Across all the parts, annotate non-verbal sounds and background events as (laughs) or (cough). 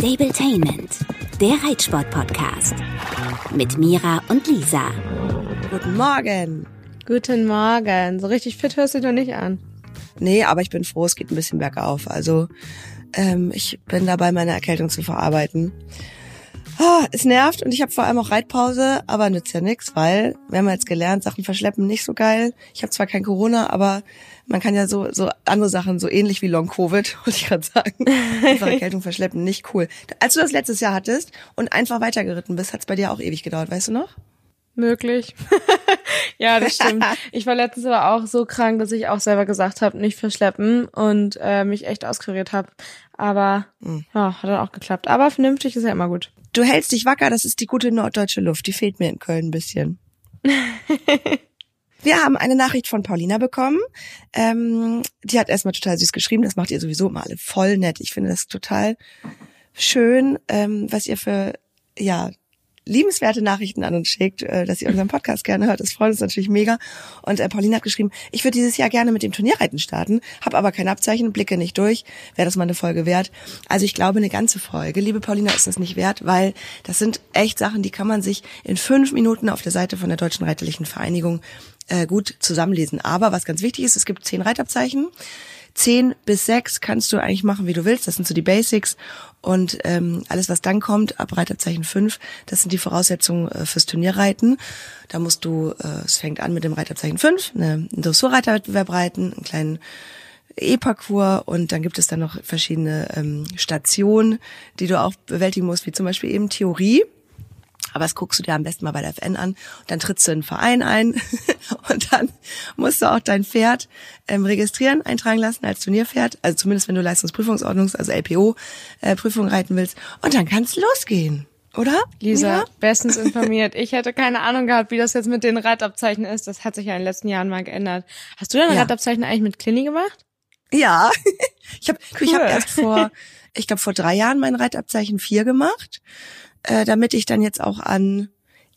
Stabletainment, der Reitsport-Podcast. Mit Mira und Lisa. Guten Morgen. Guten Morgen. So richtig fit hörst du dich noch nicht an. Nee, aber ich bin froh, es geht ein bisschen bergauf. Also ähm, ich bin dabei, meine Erkältung zu verarbeiten. Ah, es nervt und ich habe vor allem auch Reitpause, aber nützt ja nix, weil wir haben jetzt gelernt, Sachen verschleppen nicht so geil. Ich habe zwar kein Corona, aber man kann ja so so andere Sachen so ähnlich wie Long Covid, (laughs) wollte ich gerade sagen, einfach (laughs) Erkältung verschleppen nicht cool. Als du das letztes Jahr hattest und einfach weitergeritten bist, hat's bei dir auch ewig gedauert, weißt du noch? Möglich. (laughs) ja, das stimmt. Ich war letztens aber auch so krank, dass ich auch selber gesagt habe, nicht verschleppen und äh, mich echt auskuriert habe. Aber mhm. ja, hat dann auch geklappt. Aber vernünftig ist ja immer gut. Du hältst dich wacker, das ist die gute norddeutsche Luft. Die fehlt mir in Köln ein bisschen. Wir haben eine Nachricht von Paulina bekommen. Ähm, die hat erstmal total süß geschrieben. Das macht ihr sowieso immer alle voll nett. Ich finde das total schön, ähm, was ihr für ja liebenswerte Nachrichten an uns schickt, äh, dass ihr unseren Podcast gerne hört. Das freut uns natürlich mega. Und äh, Pauline hat geschrieben, ich würde dieses Jahr gerne mit dem Turnierreiten starten, habe aber kein Abzeichen, blicke nicht durch. Wäre das mal eine Folge wert? Also ich glaube, eine ganze Folge, liebe Paulina, ist das nicht wert, weil das sind echt Sachen, die kann man sich in fünf Minuten auf der Seite von der Deutschen Reiterlichen Vereinigung äh, gut zusammenlesen. Aber was ganz wichtig ist, es gibt zehn Reitabzeichen. 10 bis 6 kannst du eigentlich machen, wie du willst. Das sind so die Basics. Und ähm, alles, was dann kommt, ab Reiterzeichen 5, das sind die Voraussetzungen äh, fürs Turnierreiten. Da musst du, äh, es fängt an mit dem Reiterzeichen 5, eine, einen Dressurreiterwettbewerb reiten, einen kleinen E-Parcours und dann gibt es dann noch verschiedene ähm, Stationen, die du auch bewältigen musst, wie zum Beispiel eben Theorie. Aber das guckst du dir am besten mal bei der FN an. Und dann trittst du in einen Verein ein (laughs) und dann musst du auch dein Pferd ähm, registrieren, eintragen lassen als Turnierpferd. Also zumindest wenn du Leistungsprüfungsordnungs-, also LPO-Prüfung äh, reiten willst. Und dann kann's losgehen. Oder? Lisa, ja? bestens (laughs) informiert. Ich hätte keine Ahnung gehabt, wie das jetzt mit den Reitabzeichen ist. Das hat sich ja in den letzten Jahren mal geändert. Hast du deine ja. Reitabzeichen eigentlich mit Clini gemacht? Ja, ich habe cool. ich hab erst vor, ich glaube vor drei Jahren mein Reitabzeichen 4 gemacht äh, damit ich dann jetzt auch an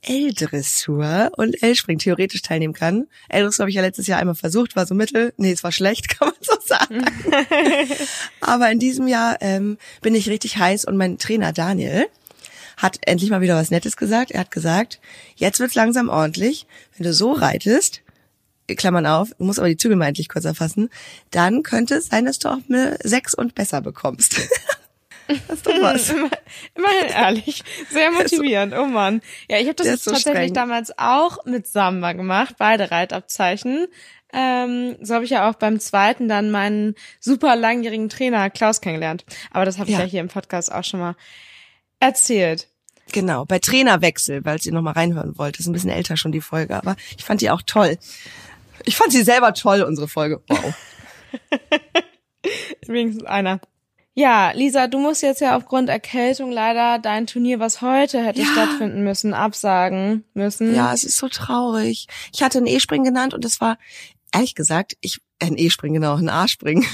L-Dressur und L-Spring theoretisch teilnehmen kann. L-Dressur habe ich ja letztes Jahr einmal versucht, war so mittel. Nee, es war schlecht, (laughs) kann man so sagen. (laughs) Aber in diesem Jahr ähm, bin ich richtig heiß und mein Trainer Daniel hat endlich mal wieder was Nettes gesagt. Er hat gesagt, jetzt wird's langsam ordentlich. Wenn du so reitest, Klammern auf, du musst aber die Zügel mal endlich kurz erfassen, dann könnte es sein, dass du auch eine 6 und besser bekommst. (laughs) Das ist doch was. (laughs) Immerhin (laughs) ehrlich. Sehr motivierend. Oh Mann. Ja, ich habe das jetzt so tatsächlich streng. damals auch mit Samba gemacht, beide Reitabzeichen. Ähm, so habe ich ja auch beim zweiten dann meinen super langjährigen Trainer Klaus kennengelernt. Aber das habe ich ja. ja hier im Podcast auch schon mal erzählt. Genau, bei Trainerwechsel, weil ihr noch mal reinhören wollt. Das ist ein bisschen älter schon die Folge, aber ich fand die auch toll. Ich fand sie selber toll, unsere Folge. Wow. (laughs) Wenigstens einer. Ja, Lisa, du musst jetzt ja aufgrund Erkältung leider dein Turnier, was heute hätte ja. stattfinden müssen, absagen müssen. Ja, es ist so traurig. Ich hatte einen E-Spring genannt und es war, ehrlich gesagt, ich, ein E-Spring, genau, ein A-Spring.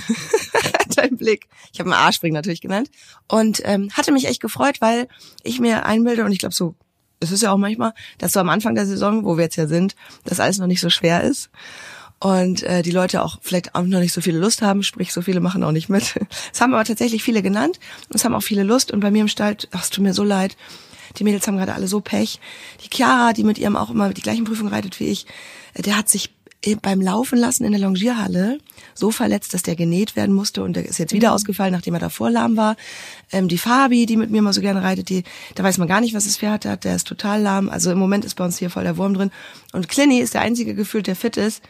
(laughs) Dein Blick. Ich habe einen A-Spring natürlich genannt. Und ähm, hatte mich echt gefreut, weil ich mir einbilde und ich glaube so, es ist ja auch manchmal, dass so am Anfang der Saison, wo wir jetzt ja sind, dass alles noch nicht so schwer ist und äh, die Leute auch vielleicht auch noch nicht so viele Lust haben, sprich so viele machen auch nicht mit. (laughs) Es haben aber tatsächlich viele genannt und es haben auch viele Lust und bei mir im Stall, ach, es tut mir so leid, die Mädels haben gerade alle so Pech. Die Chiara, die mit ihrem auch immer die gleichen Prüfungen reitet wie ich, äh, der hat sich beim Laufen lassen in der Longierhalle so verletzt, dass der genäht werden musste und der ist jetzt wieder mhm. ausgefallen, nachdem er davor lahm war. Ähm, die Fabi, die mit mir mal so gerne reitet, die, da weiß man gar nicht, was das Pferd hat, der ist total lahm. Also im Moment ist bei uns hier voll der Wurm drin. Und Clinny ist der einzige gefühlt, der fit ist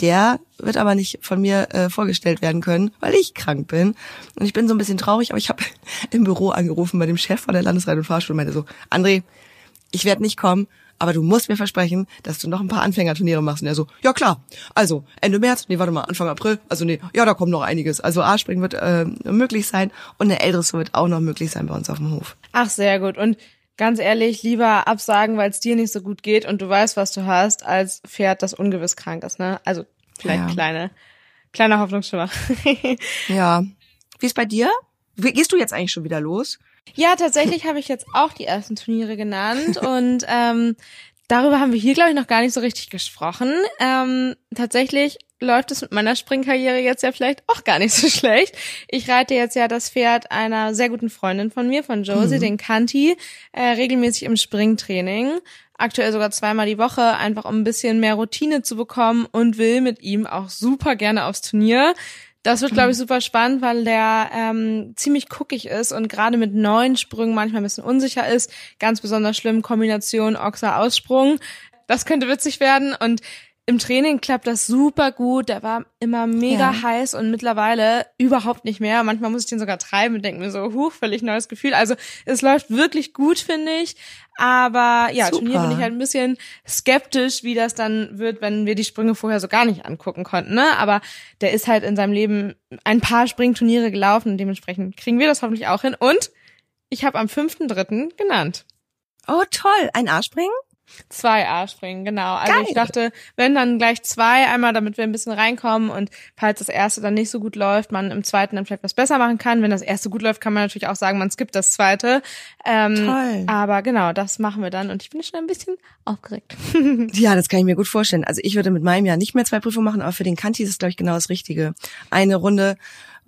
der wird aber nicht von mir äh, vorgestellt werden können, weil ich krank bin. Und ich bin so ein bisschen traurig, aber ich habe (laughs) im Büro angerufen bei dem Chef von der Landesreit- und Fahrschule und meinte so, André, ich werde nicht kommen, aber du musst mir versprechen, dass du noch ein paar Anfängerturniere machst. Und er so, ja klar, also Ende März, nee, warte mal, Anfang April, also nee, ja, da kommt noch einiges. Also A-Springen wird äh, möglich sein und eine Älteres wird auch noch möglich sein bei uns auf dem Hof. Ach, sehr gut. Und ganz ehrlich, lieber absagen, weil es dir nicht so gut geht und du weißt, was du hast, als Pferd, das ungewiss krank ist, ne? Also vielleicht ja. kleine, kleiner Hoffnungsschimmer. (laughs) ja. Wie ist bei dir? Wie, gehst du jetzt eigentlich schon wieder los? Ja, tatsächlich habe ich jetzt auch die ersten Turniere genannt (laughs) und ähm, darüber haben wir hier, glaube ich, noch gar nicht so richtig gesprochen. Ähm, tatsächlich läuft es mit meiner Springkarriere jetzt ja vielleicht auch gar nicht so (laughs) schlecht. Ich reite jetzt ja das Pferd einer sehr guten Freundin von mir, von Josie, mhm. den Kanti, äh, regelmäßig im Springtraining. Aktuell sogar zweimal die Woche, einfach um ein bisschen mehr Routine zu bekommen und will mit ihm auch super gerne aufs Turnier. Das wird, glaube ich, mhm. super spannend, weil der ähm, ziemlich guckig ist und gerade mit neuen Sprüngen manchmal ein bisschen unsicher ist. Ganz besonders schlimm Kombination Ochser-Aussprung. Das könnte witzig werden und im Training klappt das super gut. Der war immer mega ja. heiß und mittlerweile überhaupt nicht mehr. Manchmal muss ich den sogar treiben und denke mir so, huch, völlig neues Gefühl. Also es läuft wirklich gut, finde ich. Aber ja, super. Turnier bin ich halt ein bisschen skeptisch, wie das dann wird, wenn wir die Sprünge vorher so gar nicht angucken konnten. Ne? Aber der ist halt in seinem Leben ein paar Springturniere gelaufen und dementsprechend kriegen wir das hoffentlich auch hin. Und ich habe am 5.3. genannt. Oh, toll. Ein A-Springen? Zwei A-Springen, genau. Also Geil. ich dachte, wenn dann gleich zwei, einmal damit wir ein bisschen reinkommen und falls das erste dann nicht so gut läuft, man im zweiten dann vielleicht was besser machen kann. Wenn das erste gut läuft, kann man natürlich auch sagen, man skippt das zweite. Ähm, Toll. Aber genau, das machen wir dann und ich bin schon ein bisschen aufgeregt. (laughs) ja, das kann ich mir gut vorstellen. Also ich würde mit meinem Jahr nicht mehr zwei Prüfungen machen, aber für den Kanti ist es, glaube ich, genau das Richtige. Eine Runde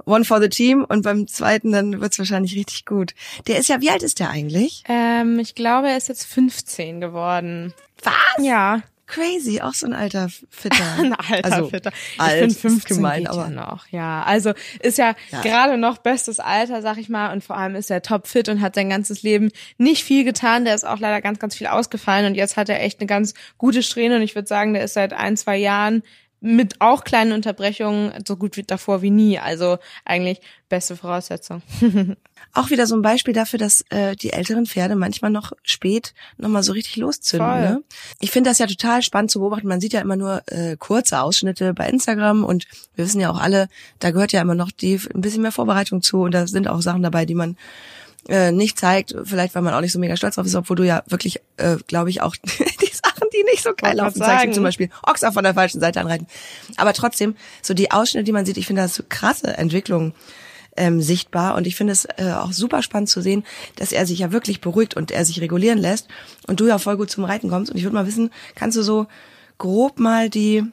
One for the Team und beim zweiten dann wird's wahrscheinlich richtig gut. Der ist ja, wie alt ist der eigentlich? Ähm, ich glaube, er ist jetzt 15 geworden. Was? Ja. Crazy, auch so ein alter Fitter. (laughs) ein alter also, Fitter. Ich alt, bin 15 gemein, aber ja noch. Ja, also ist ja, ja. gerade noch bestes Alter, sag ich mal, und vor allem ist er topfit und hat sein ganzes Leben nicht viel getan. Der ist auch leider ganz, ganz viel ausgefallen und jetzt hat er echt eine ganz gute Strähne und ich würde sagen, der ist seit ein, zwei Jahren mit auch kleinen Unterbrechungen so gut wie davor wie nie. Also eigentlich beste Voraussetzung. (laughs) auch wieder so ein Beispiel dafür, dass äh, die älteren Pferde manchmal noch spät nochmal so richtig loszünden. Ne? Ich finde das ja total spannend zu beobachten. Man sieht ja immer nur äh, kurze Ausschnitte bei Instagram und wir wissen ja auch alle, da gehört ja immer noch die ein bisschen mehr Vorbereitung zu und da sind auch Sachen dabei, die man äh, nicht zeigt, vielleicht weil man auch nicht so mega stolz drauf ist, obwohl du ja wirklich, äh, glaube ich, auch (laughs) die nicht so geil laufen, wie zum Beispiel. Ochser von der falschen Seite anreiten. Aber trotzdem, so die Ausschnitte, die man sieht, ich finde das so krasse Entwicklungen ähm, sichtbar. Und ich finde es äh, auch super spannend zu sehen, dass er sich ja wirklich beruhigt und er sich regulieren lässt und du ja voll gut zum Reiten kommst. Und ich würde mal wissen, kannst du so grob mal die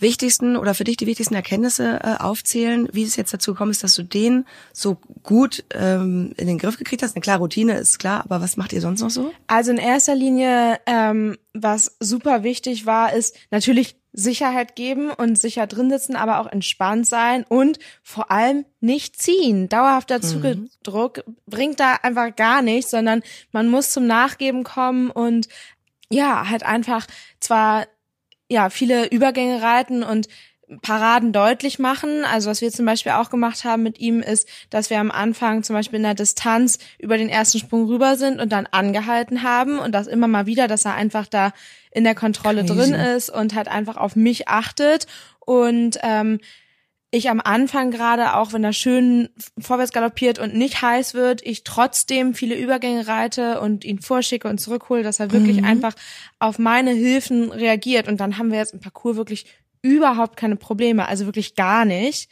wichtigsten oder für dich die wichtigsten Erkenntnisse äh, aufzählen, wie es jetzt dazu gekommen ist, dass du den so gut ähm, in den Griff gekriegt hast? Eine klare Routine ist klar, aber was macht ihr sonst noch so? Also in erster Linie, ähm, was super wichtig war, ist natürlich Sicherheit geben und sicher drin sitzen, aber auch entspannt sein und vor allem nicht ziehen. Dauerhafter mhm. Zugedruck bringt da einfach gar nichts, sondern man muss zum Nachgeben kommen und ja, halt einfach zwar ja, viele Übergänge reiten und Paraden deutlich machen. Also was wir zum Beispiel auch gemacht haben mit ihm ist, dass wir am Anfang zum Beispiel in der Distanz über den ersten Sprung rüber sind und dann angehalten haben und das immer mal wieder, dass er einfach da in der Kontrolle Crazy. drin ist und halt einfach auf mich achtet und ähm, ich am Anfang gerade, auch wenn er schön vorwärts galoppiert und nicht heiß wird, ich trotzdem viele Übergänge reite und ihn vorschicke und zurückhole, dass er wirklich mhm. einfach auf meine Hilfen reagiert. Und dann haben wir jetzt im Parcours wirklich überhaupt keine Probleme, also wirklich gar nicht.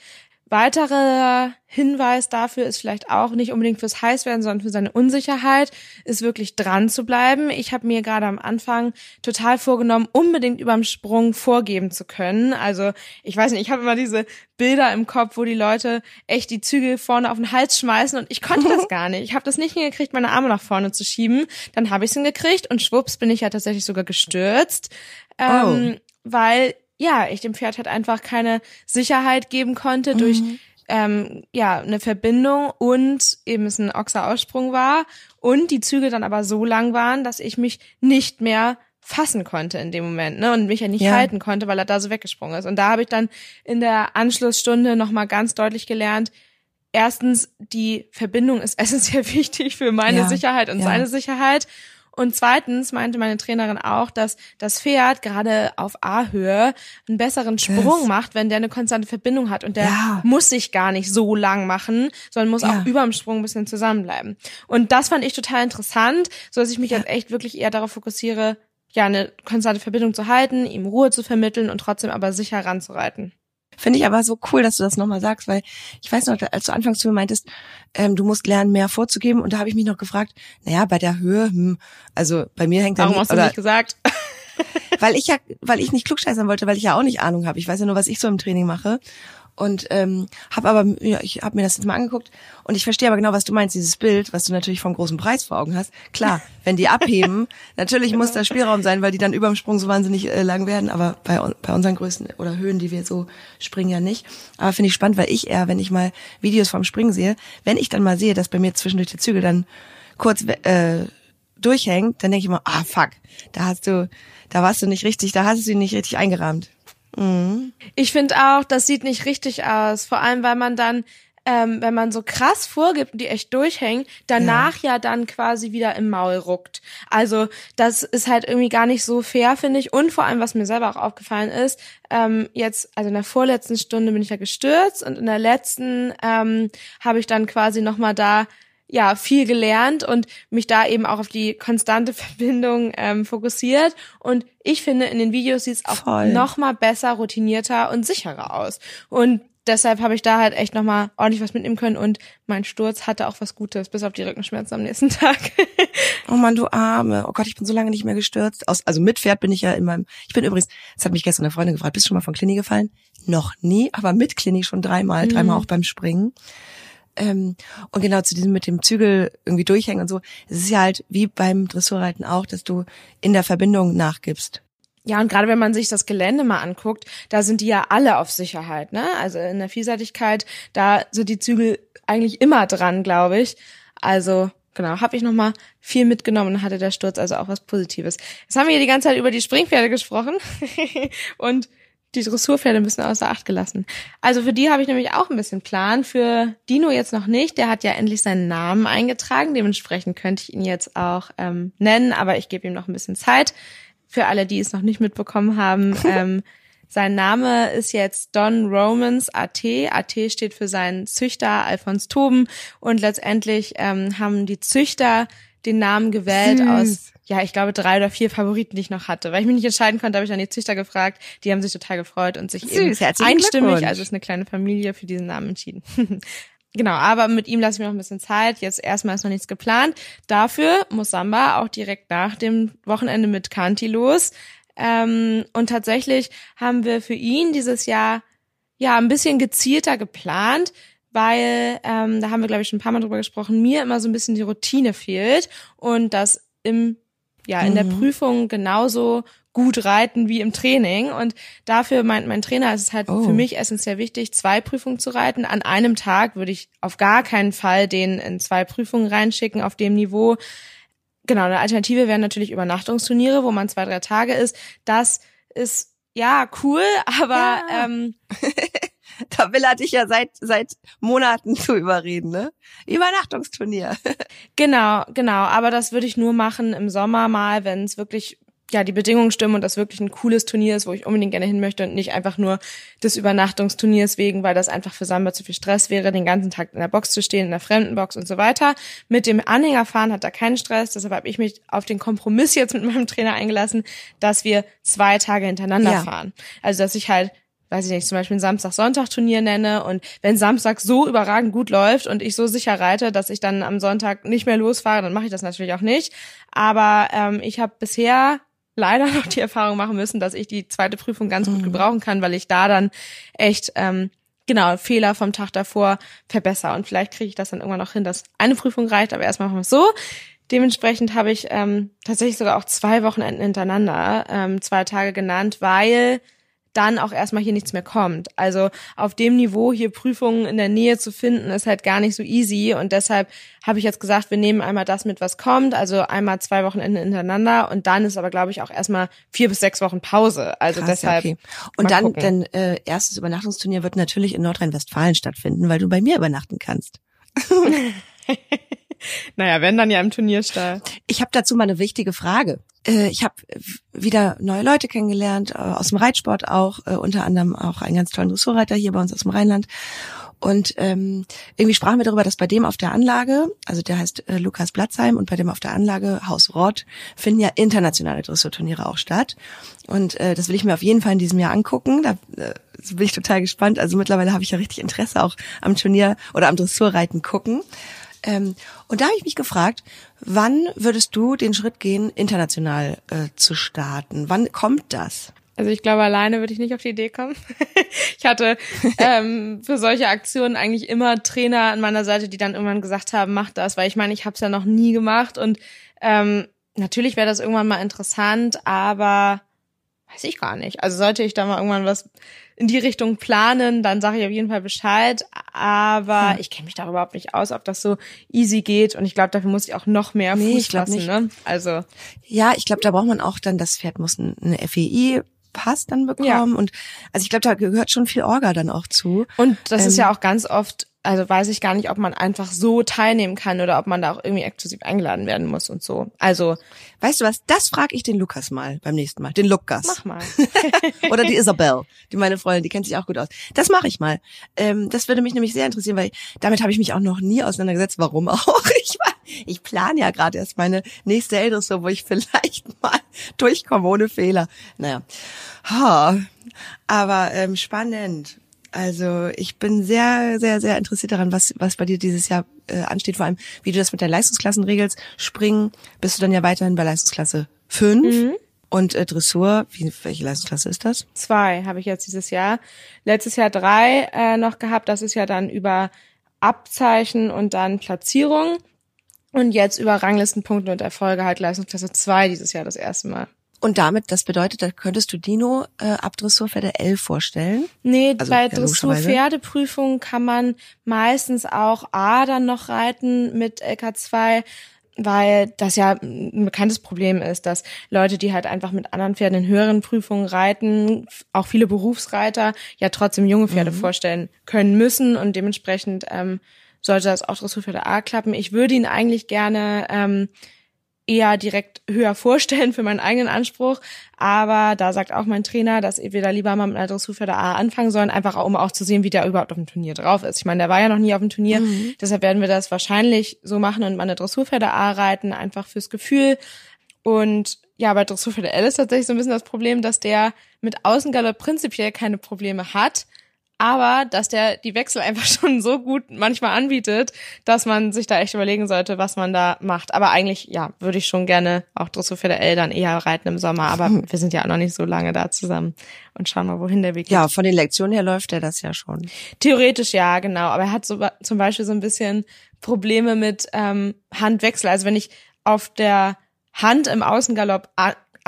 Weiterer Hinweis dafür ist vielleicht auch nicht unbedingt fürs Heißwerden, sondern für seine Unsicherheit, ist wirklich dran zu bleiben. Ich habe mir gerade am Anfang total vorgenommen, unbedingt überm Sprung vorgeben zu können. Also ich weiß nicht, ich habe immer diese Bilder im Kopf, wo die Leute echt die Zügel vorne auf den Hals schmeißen und ich konnte das (laughs) gar nicht. Ich habe das nicht hingekriegt, meine Arme nach vorne zu schieben. Dann habe ich es hingekriegt und schwupps bin ich ja tatsächlich sogar gestürzt. Ähm, oh. Weil ja, ich dem Pferd halt einfach keine Sicherheit geben konnte mhm. durch ähm, ja eine Verbindung und eben es ein Ochser-Aussprung war und die Züge dann aber so lang waren, dass ich mich nicht mehr fassen konnte in dem Moment, ne, und mich ja nicht ja. halten konnte, weil er da so weggesprungen ist. Und da habe ich dann in der Anschlussstunde nochmal ganz deutlich gelernt, erstens, die Verbindung ist (laughs) essentiell wichtig für meine ja. Sicherheit und ja. seine Sicherheit. Und zweitens meinte meine Trainerin auch, dass das Pferd gerade auf A-Höhe einen besseren Sprung yes. macht, wenn der eine konstante Verbindung hat. Und der ja. muss sich gar nicht so lang machen, sondern muss ja. auch über dem Sprung ein bisschen zusammenbleiben. Und das fand ich total interessant, so dass ich mich ja. jetzt echt wirklich eher darauf fokussiere, ja, eine konstante Verbindung zu halten, ihm Ruhe zu vermitteln und trotzdem aber sicher ranzureiten. Finde ich aber so cool, dass du das nochmal sagst, weil ich weiß noch, als du anfangs zu mir meintest, ähm, du musst lernen, mehr vorzugeben. Und da habe ich mich noch gefragt, naja, bei der Höhe, hm, also bei mir hängt Warum hast du oder, nicht gesagt? (laughs) weil ich ja, weil ich nicht klugscheißern wollte, weil ich ja auch nicht Ahnung habe. Ich weiß ja nur, was ich so im Training mache. Und ähm, habe aber, ja, ich habe mir das jetzt mal angeguckt und ich verstehe aber genau, was du meinst, dieses Bild, was du natürlich vom großen Preis vor Augen hast. Klar, (laughs) wenn die abheben, natürlich muss da Spielraum sein, weil die dann überm Sprung so wahnsinnig äh, lang werden, aber bei, bei unseren Größen oder Höhen, die wir so springen, ja nicht. Aber finde ich spannend, weil ich eher, wenn ich mal Videos vom Springen sehe, wenn ich dann mal sehe, dass bei mir zwischendurch die Zügel dann kurz äh, durchhängt, dann denke ich immer, ah fuck, da hast du, da warst du nicht richtig, da hast du ihn nicht richtig eingerahmt. Mhm. Ich finde auch, das sieht nicht richtig aus. Vor allem, weil man dann, ähm, wenn man so krass vorgibt und die echt durchhängen, danach ja. ja dann quasi wieder im Maul ruckt. Also das ist halt irgendwie gar nicht so fair, finde ich. Und vor allem, was mir selber auch aufgefallen ist, ähm, jetzt, also in der vorletzten Stunde bin ich ja gestürzt und in der letzten ähm, habe ich dann quasi nochmal da ja viel gelernt und mich da eben auch auf die konstante (laughs) Verbindung ähm, fokussiert. Und ich finde, in den Videos sieht es auch Voll. noch mal besser, routinierter und sicherer aus. Und deshalb habe ich da halt echt noch mal ordentlich was mitnehmen können und mein Sturz hatte auch was Gutes, bis auf die Rückenschmerzen am nächsten (laughs) Tag. oh man, du Arme. Oh Gott, ich bin so lange nicht mehr gestürzt. Aus, also mit Pferd bin ich ja in meinem, ich bin übrigens, das hat mich gestern eine Freundin gefragt, bist du schon mal von Klinik gefallen? Noch nie, aber mit Klinik schon dreimal, mhm. dreimal auch beim Springen. Ähm, und genau zu diesem mit dem Zügel irgendwie durchhängen und so. Es ist ja halt wie beim Dressurreiten auch, dass du in der Verbindung nachgibst. Ja, und gerade wenn man sich das Gelände mal anguckt, da sind die ja alle auf Sicherheit, ne? Also in der Vielseitigkeit, da sind die Zügel eigentlich immer dran, glaube ich. Also genau, habe ich noch mal viel mitgenommen und hatte der Sturz also auch was Positives. Jetzt haben wir hier die ganze Zeit über die Springpferde gesprochen (laughs) und die Dressurpferde ein bisschen außer Acht gelassen. Also für die habe ich nämlich auch ein bisschen Plan. Für Dino jetzt noch nicht. Der hat ja endlich seinen Namen eingetragen. Dementsprechend könnte ich ihn jetzt auch ähm, nennen, aber ich gebe ihm noch ein bisschen Zeit. Für alle, die es noch nicht mitbekommen haben, (laughs) ähm, sein Name ist jetzt Don Romans AT. AT steht für seinen Züchter Alfons Toben und letztendlich ähm, haben die Züchter den Namen gewählt Süß. aus ja, ich glaube, drei oder vier Favoriten, die ich noch hatte. Weil ich mich nicht entscheiden konnte, habe ich dann die Züchter gefragt. Die haben sich total gefreut und sich Süß, eben einstimmig, also ist eine kleine Familie, für diesen Namen entschieden. (laughs) genau, aber mit ihm lasse ich mir noch ein bisschen Zeit. Jetzt erstmal ist noch nichts geplant. Dafür muss Samba auch direkt nach dem Wochenende mit Kanti los. Ähm, und tatsächlich haben wir für ihn dieses Jahr ja ein bisschen gezielter geplant weil ähm, da haben wir glaube ich schon ein paar Mal drüber gesprochen, mir immer so ein bisschen die Routine fehlt und das im ja in mhm. der Prüfung genauso gut reiten wie im Training. Und dafür meint mein Trainer, ist es halt oh. für mich essentiell wichtig, zwei Prüfungen zu reiten. An einem Tag würde ich auf gar keinen Fall den in zwei Prüfungen reinschicken auf dem Niveau. Genau, eine Alternative wären natürlich Übernachtungsturniere, wo man zwei, drei Tage ist. Das ist ja cool, (laughs) aber ja. ähm, (laughs) (laughs) da will er dich ja seit seit Monaten (laughs) zu überreden, ne? Übernachtungsturnier. (laughs) genau, genau. Aber das würde ich nur machen im Sommer mal, wenn es wirklich ja die Bedingungen stimmen und das wirklich ein cooles Turnier ist, wo ich unbedingt gerne hin möchte und nicht einfach nur des Übernachtungsturniers wegen, weil das einfach für Samba zu viel Stress wäre, den ganzen Tag in der Box zu stehen, in der fremden Box und so weiter. Mit dem Anhängerfahren hat er keinen Stress, deshalb habe ich mich auf den Kompromiss jetzt mit meinem Trainer eingelassen, dass wir zwei Tage hintereinander ja. fahren. Also dass ich halt weiß ich nicht, zum Beispiel ein Samstag-Sonntag-Turnier nenne und wenn Samstag so überragend gut läuft und ich so sicher reite, dass ich dann am Sonntag nicht mehr losfahre, dann mache ich das natürlich auch nicht. Aber ähm, ich habe bisher leider (laughs) noch die Erfahrung machen müssen, dass ich die zweite Prüfung ganz gut mhm. gebrauchen kann, weil ich da dann echt ähm, genau Fehler vom Tag davor verbessere und vielleicht kriege ich das dann irgendwann noch hin, dass eine Prüfung reicht, aber erstmal machen wir es so. Dementsprechend habe ich ähm, tatsächlich sogar auch zwei Wochenenden hintereinander ähm, zwei Tage genannt, weil dann auch erstmal hier nichts mehr kommt. Also auf dem Niveau hier Prüfungen in der Nähe zu finden, ist halt gar nicht so easy. Und deshalb habe ich jetzt gesagt, wir nehmen einmal das mit, was kommt, also einmal zwei Wochenende hintereinander und dann ist aber, glaube ich, auch erstmal vier bis sechs Wochen Pause. Also Krass, deshalb. Okay. Und dann, dein äh, erstes Übernachtungsturnier wird natürlich in Nordrhein-Westfalen stattfinden, weil du bei mir übernachten kannst. (laughs) (laughs) naja, wenn dann ja im Turnierstall. Ich habe dazu mal eine wichtige Frage. Äh, ich habe wieder neue Leute kennengelernt, äh, aus dem Reitsport auch, äh, unter anderem auch einen ganz tollen Dressurreiter hier bei uns aus dem Rheinland. Und ähm, irgendwie sprachen wir darüber, dass bei dem auf der Anlage, also der heißt äh, Lukas Blatzheim und bei dem auf der Anlage Haus Rott finden ja internationale Dressurturniere auch statt. Und äh, das will ich mir auf jeden Fall in diesem Jahr angucken. Da äh, bin ich total gespannt. Also mittlerweile habe ich ja richtig Interesse auch am Turnier oder am Dressurreiten gucken. Ähm, und da habe ich mich gefragt, wann würdest du den Schritt gehen, international äh, zu starten? Wann kommt das? Also ich glaube, alleine würde ich nicht auf die Idee kommen. (laughs) ich hatte ähm, für solche Aktionen eigentlich immer Trainer an meiner Seite, die dann irgendwann gesagt haben, mach das, weil ich meine, ich habe es ja noch nie gemacht und ähm, natürlich wäre das irgendwann mal interessant, aber weiß ich gar nicht. Also sollte ich da mal irgendwann was in die Richtung planen, dann sage ich auf jeden Fall Bescheid. Aber hm. ich kenne mich da überhaupt nicht aus, ob das so easy geht. Und ich glaube, dafür muss ich auch noch mehr nee, Fuß ich fassen. Nicht. Ne? Also ja, ich glaube, da braucht man auch dann, das Pferd muss eine FEI Pass dann bekommen. Ja. Und also ich glaube, da gehört schon viel Orga dann auch zu. Und das ähm, ist ja auch ganz oft, also weiß ich gar nicht, ob man einfach so teilnehmen kann oder ob man da auch irgendwie exklusiv eingeladen werden muss und so. Also. Weißt du was, das frage ich den Lukas mal beim nächsten Mal. Den Lukas. Mach mal. (laughs) oder die Isabel, die meine Freundin, die kennt sich auch gut aus. Das mache ich mal. Ähm, das würde mich nämlich sehr interessieren, weil damit habe ich mich auch noch nie auseinandergesetzt. Warum auch? (laughs) Ich war ich plane ja gerade erst meine nächste Älteste, wo ich vielleicht (laughs) mal durchkomme ohne Fehler. Naja, ha. aber ähm, spannend. Also ich bin sehr, sehr, sehr interessiert daran, was, was bei dir dieses Jahr äh, ansteht, vor allem wie du das mit der Leistungsklassen regelst. Springen bist du dann ja weiterhin bei Leistungsklasse 5. Mhm. Und äh, Dressur, wie, welche Leistungsklasse ist das? Zwei habe ich jetzt dieses Jahr. Letztes Jahr drei äh, noch gehabt. Das ist ja dann über Abzeichen und dann Platzierung. Und jetzt über Ranglistenpunkte und Erfolge halt Leistungsklasse 2 dieses Jahr das erste Mal. Und damit, das bedeutet, da könntest du Dino äh, ab Dressurpferde 11 vorstellen? Nee, also, bei ja, Dressurpferdeprüfungen kann man meistens auch A dann noch reiten mit LK2, weil das ja ein bekanntes Problem ist, dass Leute, die halt einfach mit anderen Pferden in höheren Prüfungen reiten, auch viele Berufsreiter, ja trotzdem junge Pferde mhm. vorstellen können müssen und dementsprechend ähm, sollte das auch Dressurpferde A klappen. Ich würde ihn eigentlich gerne ähm, eher direkt höher vorstellen für meinen eigenen Anspruch. Aber da sagt auch mein Trainer, dass wir da lieber mal mit einer Dressurpferde A anfangen sollen, einfach um auch zu sehen, wie der überhaupt auf dem Turnier drauf ist. Ich meine, der war ja noch nie auf dem Turnier, mhm. deshalb werden wir das wahrscheinlich so machen und mal eine Dressurpferde A reiten, einfach fürs Gefühl. Und ja, bei Dressurpferde L ist tatsächlich so ein bisschen das Problem, dass der mit Außengalopp prinzipiell keine Probleme hat, aber dass der die Wechsel einfach (laughs) schon so gut manchmal anbietet, dass man sich da echt überlegen sollte, was man da macht. Aber eigentlich, ja, würde ich schon gerne auch Dressurpferde Eltern eher reiten im Sommer, aber hm. wir sind ja auch noch nicht so lange da zusammen und schauen mal, wohin der Weg geht. Ja, von den Lektionen her läuft er das ja schon. Theoretisch ja, genau, aber er hat so zum Beispiel so ein bisschen Probleme mit ähm, Handwechsel. Also wenn ich auf der Hand im Außengalopp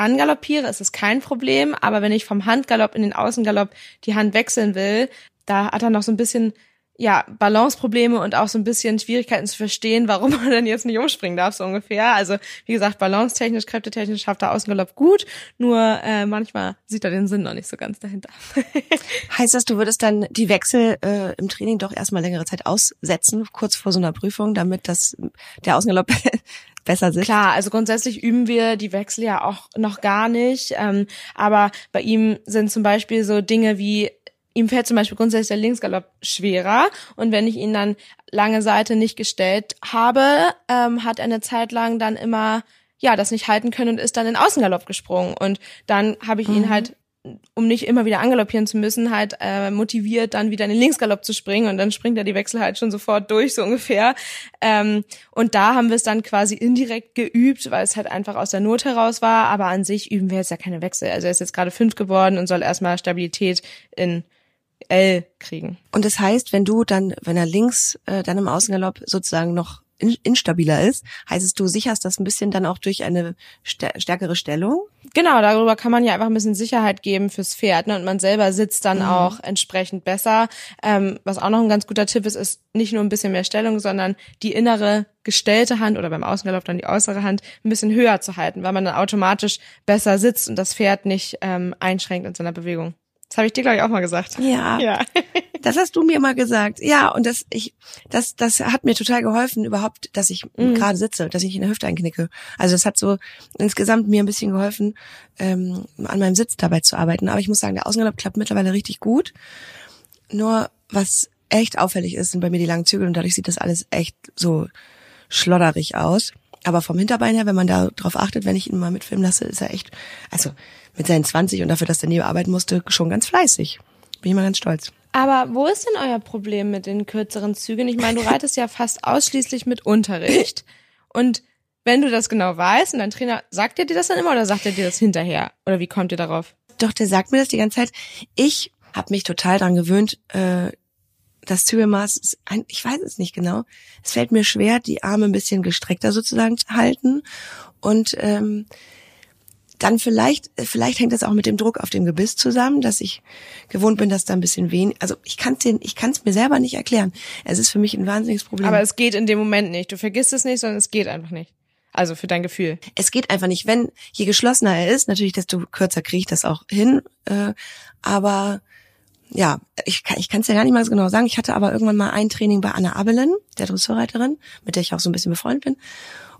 angaloppiere, ist es kein Problem. Aber wenn ich vom Handgalopp in den Außengalopp die Hand wechseln will, da hat er noch so ein bisschen ja, Balanceprobleme und auch so ein bisschen Schwierigkeiten zu verstehen, warum (laughs) man denn jetzt nicht umspringen darf, so ungefähr. Also, wie gesagt, balancetechnisch, kräftetechnisch schafft er Außengalopp gut, nur äh, manchmal sieht er den Sinn noch nicht so ganz dahinter. (laughs) heißt das, du würdest dann die Wechsel äh, im Training doch erstmal längere Zeit aussetzen, kurz vor so einer Prüfung, damit das der Außengalopp (laughs) besser sitzt? Klar, also grundsätzlich üben wir die Wechsel ja auch noch gar nicht. Ähm, aber bei ihm sind zum Beispiel so Dinge wie ihm fällt zum Beispiel grundsätzlich der Linksgalopp schwerer und wenn ich ihn dann lange Seite nicht gestellt habe, ähm, hat er eine Zeit lang dann immer ja das nicht halten können und ist dann in Außengalopp gesprungen und dann habe ich ihn mhm. halt um nicht immer wieder angaloppieren zu müssen, halt äh, motiviert, dann wieder in den Linksgalopp zu springen und dann springt er die Wechsel halt schon sofort durch, so ungefähr. Ähm, und da haben wir es dann quasi indirekt geübt, weil es halt einfach aus der Not heraus war, aber an sich üben wir jetzt ja keine Wechsel. Also er ist jetzt gerade fünf geworden und soll erstmal Stabilität in L kriegen. Und das heißt, wenn du dann, wenn er links äh, dann im Außengalopp sozusagen noch instabiler ist, heißt es, du sicherst das ein bisschen dann auch durch eine stärkere Stellung? Genau, darüber kann man ja einfach ein bisschen Sicherheit geben fürs Pferd ne? und man selber sitzt dann mhm. auch entsprechend besser. Ähm, was auch noch ein ganz guter Tipp ist, ist nicht nur ein bisschen mehr Stellung, sondern die innere gestellte Hand oder beim Außengalopp dann die äußere Hand ein bisschen höher zu halten, weil man dann automatisch besser sitzt und das Pferd nicht ähm, einschränkt in seiner Bewegung. Das habe ich dir, glaube ich, auch mal gesagt. Ja. ja. (laughs) das hast du mir mal gesagt. Ja, und das, ich, das, das hat mir total geholfen, überhaupt, dass ich mhm. gerade sitze, dass ich in der Hüfte einknicke. Also das hat so insgesamt mir ein bisschen geholfen, ähm, an meinem Sitz dabei zu arbeiten. Aber ich muss sagen, der Außengalopp klappt mittlerweile richtig gut. Nur was echt auffällig ist, sind bei mir die langen Zügel und dadurch sieht das alles echt so schlodderig aus. Aber vom Hinterbein her, wenn man da drauf achtet, wenn ich ihn mal mitfilmen lasse, ist er echt, also mit seinen 20 und dafür, dass er nie arbeiten musste, schon ganz fleißig. Bin ich mal ganz stolz. Aber wo ist denn euer Problem mit den kürzeren Zügen? Ich meine, du reitest ja fast ausschließlich mit Unterricht. (laughs) Und wenn du das genau weißt und dein Trainer, sagt er dir das dann immer oder sagt er dir das hinterher? Oder wie kommt ihr darauf? Doch, der sagt mir das die ganze Zeit. Ich habe mich total dran gewöhnt, äh, das Zügelmaß ist ein, ich weiß es nicht genau. Es fällt mir schwer, die Arme ein bisschen gestreckter sozusagen zu halten. Und ähm, dann vielleicht, vielleicht hängt das auch mit dem Druck auf dem Gebiss zusammen, dass ich gewohnt bin, dass da ein bisschen wenig, also ich kann es ich kann es mir selber nicht erklären. Es ist für mich ein wahnsinniges Problem. Aber es geht in dem Moment nicht. Du vergisst es nicht, sondern es geht einfach nicht. Also für dein Gefühl. Es geht einfach nicht. Wenn, je geschlossener er ist, natürlich, desto kürzer kriege ich das auch hin. Äh, aber ja, ich, kann ich kann es ja gar nicht mal so genau sagen. Ich hatte aber irgendwann mal ein Training bei Anna Abelen, der Dressurreiterin, mit der ich auch so ein bisschen befreundet bin.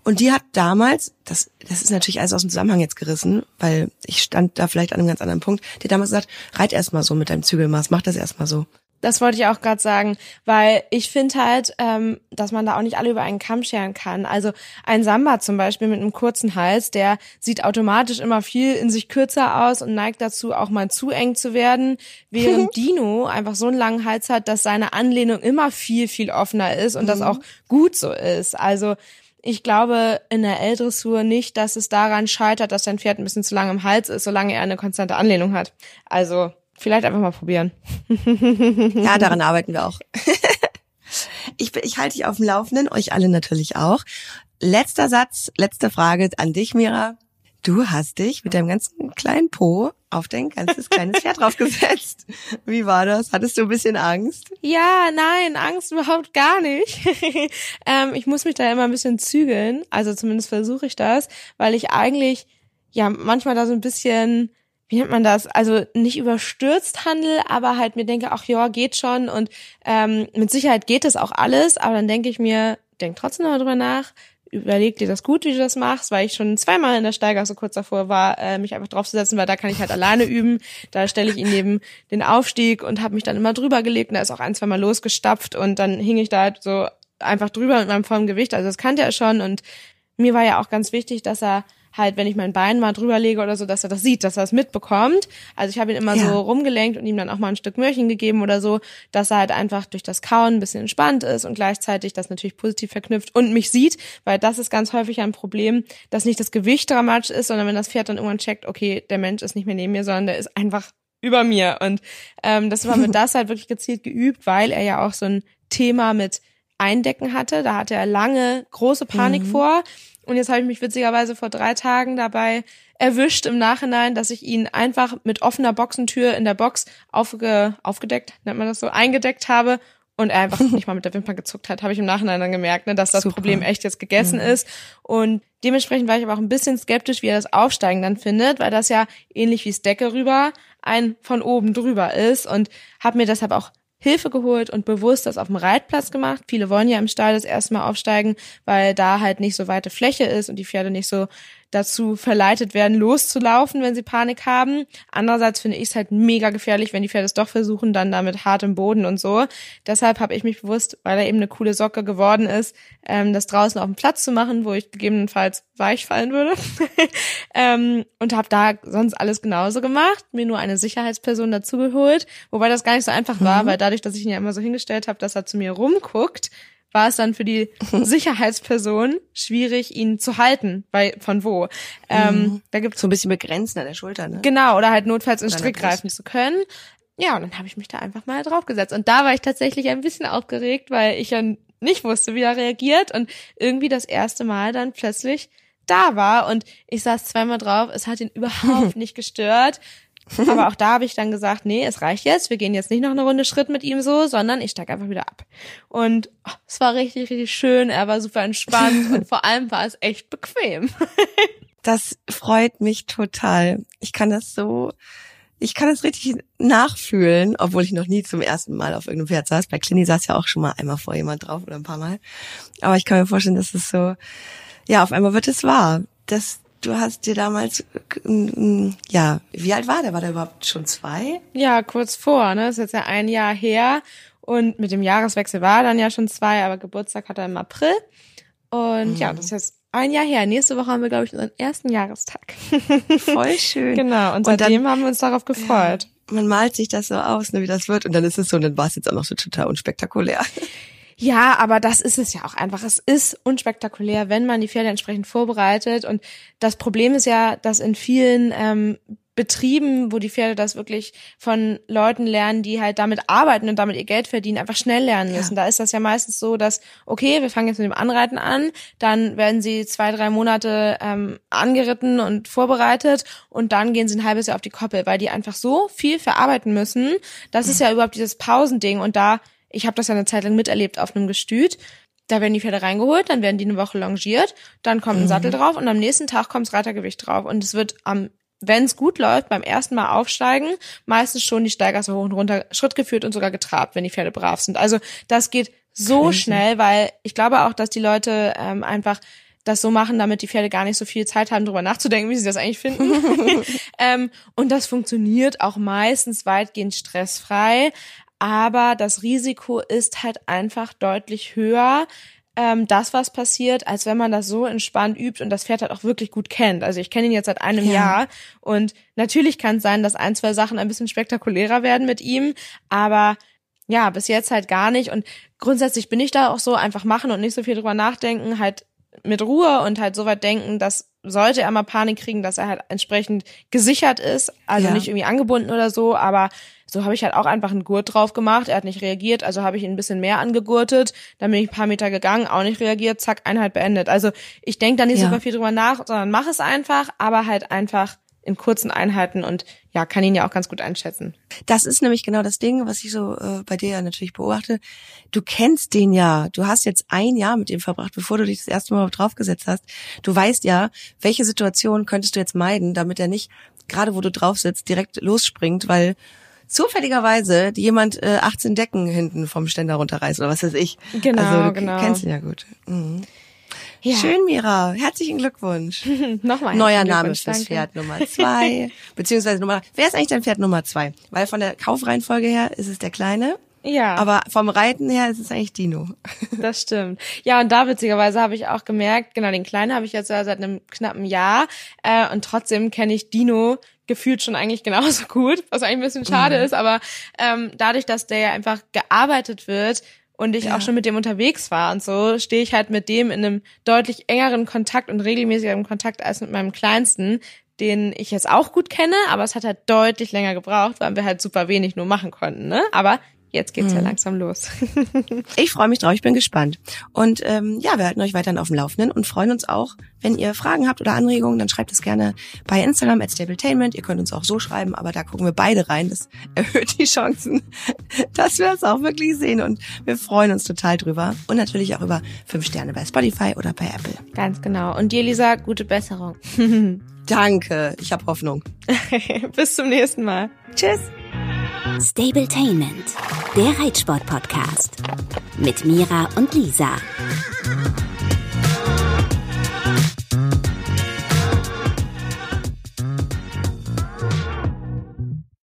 Und die hat damals, das, das ist natürlich alles aus dem Zusammenhang jetzt gerissen, weil ich stand da vielleicht an einem ganz anderen Punkt, die hat damals gesagt, reit erst mal so mit deinem Zügelmaß, mach das erst mal so. Das wollte ich auch gerade sagen, weil ich finde halt, ähm, dass man da auch nicht alle über einen Kamm scheren kann. Also ein Samba zum Beispiel mit einem kurzen Hals, der sieht automatisch immer viel in sich kürzer aus und neigt dazu, auch mal zu eng zu werden, während (laughs) Dino einfach so einen langen Hals hat, dass seine Anlehnung immer viel, viel offener ist und mhm. das auch gut so ist. Also ich glaube in der L-Dressur nicht, dass es daran scheitert, dass dein Pferd ein bisschen zu lang im Hals ist, solange er eine konstante Anlehnung hat. Also vielleicht einfach mal probieren. (laughs) ja, daran arbeiten wir auch. (laughs) ich, ich halte dich auf dem Laufenden, euch alle natürlich auch. Letzter Satz, letzte Frage an dich, Mira. Du hast dich mit deinem ganzen kleinen Po auf dein ganzes kleines Pferd (laughs) draufgesetzt. Wie war das? Hattest du ein bisschen Angst? Ja, nein, Angst überhaupt gar nicht. ähm, ich muss mich da immer ein bisschen zügeln. Also zumindest versuche ich das, weil ich eigentlich ja manchmal da so ein bisschen wie nennt man das? Also nicht überstürzt handel, aber halt mir denke, ach ja, geht schon und ähm, mit Sicherheit geht das auch alles, aber dann denke ich mir, denk trotzdem noch drüber nach, überleg dir das gut, wie du das machst, weil ich schon zweimal in der Steiger so kurz davor war, äh, mich einfach draufzusetzen, weil da kann ich halt alleine üben. Da stelle ich ihn neben den Aufstieg und habe mich dann immer drüber gelegt und da ist auch ein, zwei Mal losgestapft und dann hing ich da halt so einfach drüber mit meinem vollen Gewicht. Also das kannte er schon und mir war ja auch ganz wichtig, dass er halt, wenn ich mein Bein mal drüber lege oder so, dass er das sieht, dass er es mitbekommt. Also ich habe ihn immer ja. so rumgelenkt und ihm dann auch mal ein Stück Möhrchen gegeben oder so, dass er halt einfach durch das Kauen ein bisschen entspannt ist und gleichzeitig das natürlich positiv verknüpft und mich sieht, weil das ist ganz häufig ein Problem, dass nicht das Gewicht dramatisch ist, sondern wenn das Pferd dann irgendwann checkt, okay, der Mensch ist nicht mehr neben mir, sondern der ist einfach über mir. Und ähm, das war mit (laughs) das halt wirklich gezielt geübt, weil er ja auch so ein Thema mit Eindecken hatte. Da hatte er lange große Panik mhm. vor. Und jetzt habe ich mich witzigerweise vor drei Tagen dabei erwischt im Nachhinein, dass ich ihn einfach mit offener Boxentür in der Box aufge, aufgedeckt, nennt man das so, eingedeckt habe und er einfach (laughs) nicht mal mit der Wimper gezuckt hat, habe ich im Nachhinein dann gemerkt, ne, dass das Super. Problem echt jetzt gegessen mhm. ist. Und dementsprechend war ich aber auch ein bisschen skeptisch, wie er das Aufsteigen dann findet, weil das ja ähnlich wie Decke rüber ein von oben drüber ist und habe mir deshalb auch Hilfe geholt und bewusst das auf dem Reitplatz gemacht. Viele wollen ja im Stall das erste Mal aufsteigen, weil da halt nicht so weite Fläche ist und die Pferde nicht so dazu verleitet werden, loszulaufen, wenn sie Panik haben. Andererseits finde ich es halt mega gefährlich, wenn die Pferde es doch versuchen, dann damit hartem Boden und so. Deshalb habe ich mich bewusst, weil er eben eine coole Socke geworden ist, ähm, das draußen auf dem Platz zu machen, wo ich gegebenenfalls weich fallen würde. (laughs) ähm, und habe da sonst alles genauso gemacht, mir nur eine Sicherheitsperson dazugeholt, wobei das gar nicht so einfach war, mhm. weil dadurch, dass ich ihn ja immer so hingestellt habe, dass er zu mir rumguckt, war es dann für die (laughs) Sicherheitsperson schwierig, ihn zu halten, bei von wo. Ähm, mhm. Da gibt's so ein bisschen begrenzt an der Schulter, ne? Genau, oder halt notfalls in Strick greifen zu können. Ja, und dann habe ich mich da einfach mal draufgesetzt. Und da war ich tatsächlich ein bisschen aufgeregt, weil ich ja nicht wusste, wie er reagiert und irgendwie das erste Mal dann plötzlich da war und ich saß zweimal drauf, es hat ihn (laughs) überhaupt nicht gestört. Aber auch da habe ich dann gesagt, nee, es reicht jetzt. Wir gehen jetzt nicht noch eine Runde Schritt mit ihm so, sondern ich steig einfach wieder ab. Und oh, es war richtig, richtig schön. Er war super entspannt und vor allem war es echt bequem. (laughs) das freut mich total. Ich kann das so, ich kann das richtig nachfühlen, obwohl ich noch nie zum ersten Mal auf irgendeinem Pferd saß. Bei Clini saß ja auch schon mal einmal vor jemand drauf oder ein paar Mal. Aber ich kann mir vorstellen, dass es so, ja, auf einmal wird es wahr. Das, du hast dir damals, äh, ja, wie alt war der? War der überhaupt schon zwei? Ja, kurz vor, ne? Das ist jetzt ja ein Jahr her. Und mit dem Jahreswechsel war er dann ja schon zwei, aber Geburtstag hat er im April. Und mhm. ja, das ist jetzt ein Jahr her. Nächste Woche haben wir, glaube ich, unseren ersten Jahrestag. (laughs) Voll schön. genau. Und seitdem und dann, haben wir uns darauf gefreut. man malt sich das so aus, ne, wie das wird. Und dann ist es so, und dann war es jetzt auch noch so total unspektakulär. Ja, aber das ist es ja auch einfach. Es ist unspektakulär, wenn man die Pferde entsprechend vorbereitet. Und das Problem ist ja, dass in vielen ähm, Betrieben, wo die Pferde das wirklich von Leuten lernen, die halt damit arbeiten und damit ihr Geld verdienen, einfach schnell lernen müssen. Ja. Da ist das ja meistens so, dass, okay, wir fangen jetzt mit dem Anreiten an, dann werden sie zwei, drei Monate ähm, angeritten und vorbereitet und dann gehen sie ein halbes Jahr auf die Koppel, weil die einfach so viel verarbeiten müssen. Das ist ja überhaupt dieses Pausending und da ich habe das ja eine Zeit lang miterlebt auf einem Gestüt. Da werden die Pferde reingeholt, dann werden die eine Woche longiert, dann kommt ein mhm. Sattel drauf und am nächsten Tag kommt das Reitergewicht drauf. Und es wird am wenn es gut läuft, beim ersten Mal aufsteigen, meistens schon die Steigasse hoch und runter Schritt geführt und sogar getrabt, wenn die Pferde brav sind. Also das geht so Crazy. schnell, weil ich glaube auch, dass die Leute ähm, einfach das so machen, damit die Pferde gar nicht so viel Zeit haben, darüber nachzudenken, wie sie das eigentlich finden. (laughs) (laughs) ähm, und das funktioniert auch meistens weitgehend stressfrei aber das Risiko ist halt einfach deutlich höher, ähm, das, was passiert, als wenn man das so entspannt übt und das Pferd halt auch wirklich gut kennt. Also ich kenne ihn jetzt seit einem ja. Jahr und natürlich kann es sein, dass ein, zwei Sachen ein bisschen spektakulärer werden mit ihm, aber ja, bis jetzt halt gar nicht. Und grundsätzlich bin ich da auch so, einfach machen und nicht so viel drüber nachdenken, halt mit Ruhe und halt so weit denken, dass sollte er mal Panik kriegen, dass er halt entsprechend gesichert ist, also ja. nicht irgendwie angebunden oder so, aber so habe ich halt auch einfach einen Gurt drauf gemacht. Er hat nicht reagiert, also habe ich ihn ein bisschen mehr angegurtet. Dann bin ich ein paar Meter gegangen, auch nicht reagiert, zack, Einheit beendet. Also ich denke da nicht ja. super viel drüber nach, sondern mach es einfach, aber halt einfach in kurzen Einheiten und ja, kann ihn ja auch ganz gut einschätzen. Das ist nämlich genau das Ding, was ich so äh, bei dir ja natürlich beobachte. Du kennst den ja. Du hast jetzt ein Jahr mit ihm verbracht, bevor du dich das erste Mal draufgesetzt hast. Du weißt ja, welche Situation könntest du jetzt meiden, damit er nicht, gerade wo du drauf sitzt, direkt losspringt, weil zufälligerweise jemand äh, 18 Decken hinten vom Ständer runterreißt oder was weiß ich. Genau, also, du genau. kennst ihn ja gut. Mhm. Ja. Schön, Mira. Herzlichen Glückwunsch. (laughs) Nochmal. Neuer Name fürs Pferd Nummer zwei. (laughs) beziehungsweise Nummer, wer ist eigentlich dein Pferd Nummer zwei? Weil von der Kaufreihenfolge her ist es der Kleine. Ja. Aber vom Reiten her ist es eigentlich Dino. (laughs) Das stimmt. Ja, und da witzigerweise habe ich auch gemerkt, genau, den Kleinen habe ich jetzt ja seit einem knappen Jahr. Äh, und trotzdem kenne ich Dino gefühlt schon eigentlich genauso gut, was eigentlich ein bisschen schade mhm. ist, aber ähm, dadurch, dass der ja einfach gearbeitet wird, und ich ja. auch schon mit dem unterwegs war und so, stehe ich halt mit dem in einem deutlich engeren Kontakt und regelmäßigeren Kontakt als mit meinem Kleinsten, den ich jetzt auch gut kenne, aber es hat halt deutlich länger gebraucht, weil wir halt super wenig nur machen konnten, ne? Aber Jetzt geht's mhm. ja langsam los. (laughs) ich freue mich drauf, ich bin gespannt. Und ähm, ja, wir halten euch weiterhin auf dem Laufenden und freuen uns auch, wenn ihr Fragen habt oder Anregungen, dann schreibt es gerne bei Instagram at Stabletainment. Ihr könnt uns auch so schreiben, aber da gucken wir beide rein. Das (laughs) erhöht die Chancen, (laughs) dass wir es auch wirklich sehen. Und wir freuen uns total drüber. Und natürlich auch über fünf Sterne bei Spotify oder bei Apple. Ganz genau. Und dir, Lisa, gute Besserung. Danke, ich habe Hoffnung. Bis zum nächsten Mal. Tschüss. Stabletainment, der Reitsport-Podcast mit Mira und Lisa.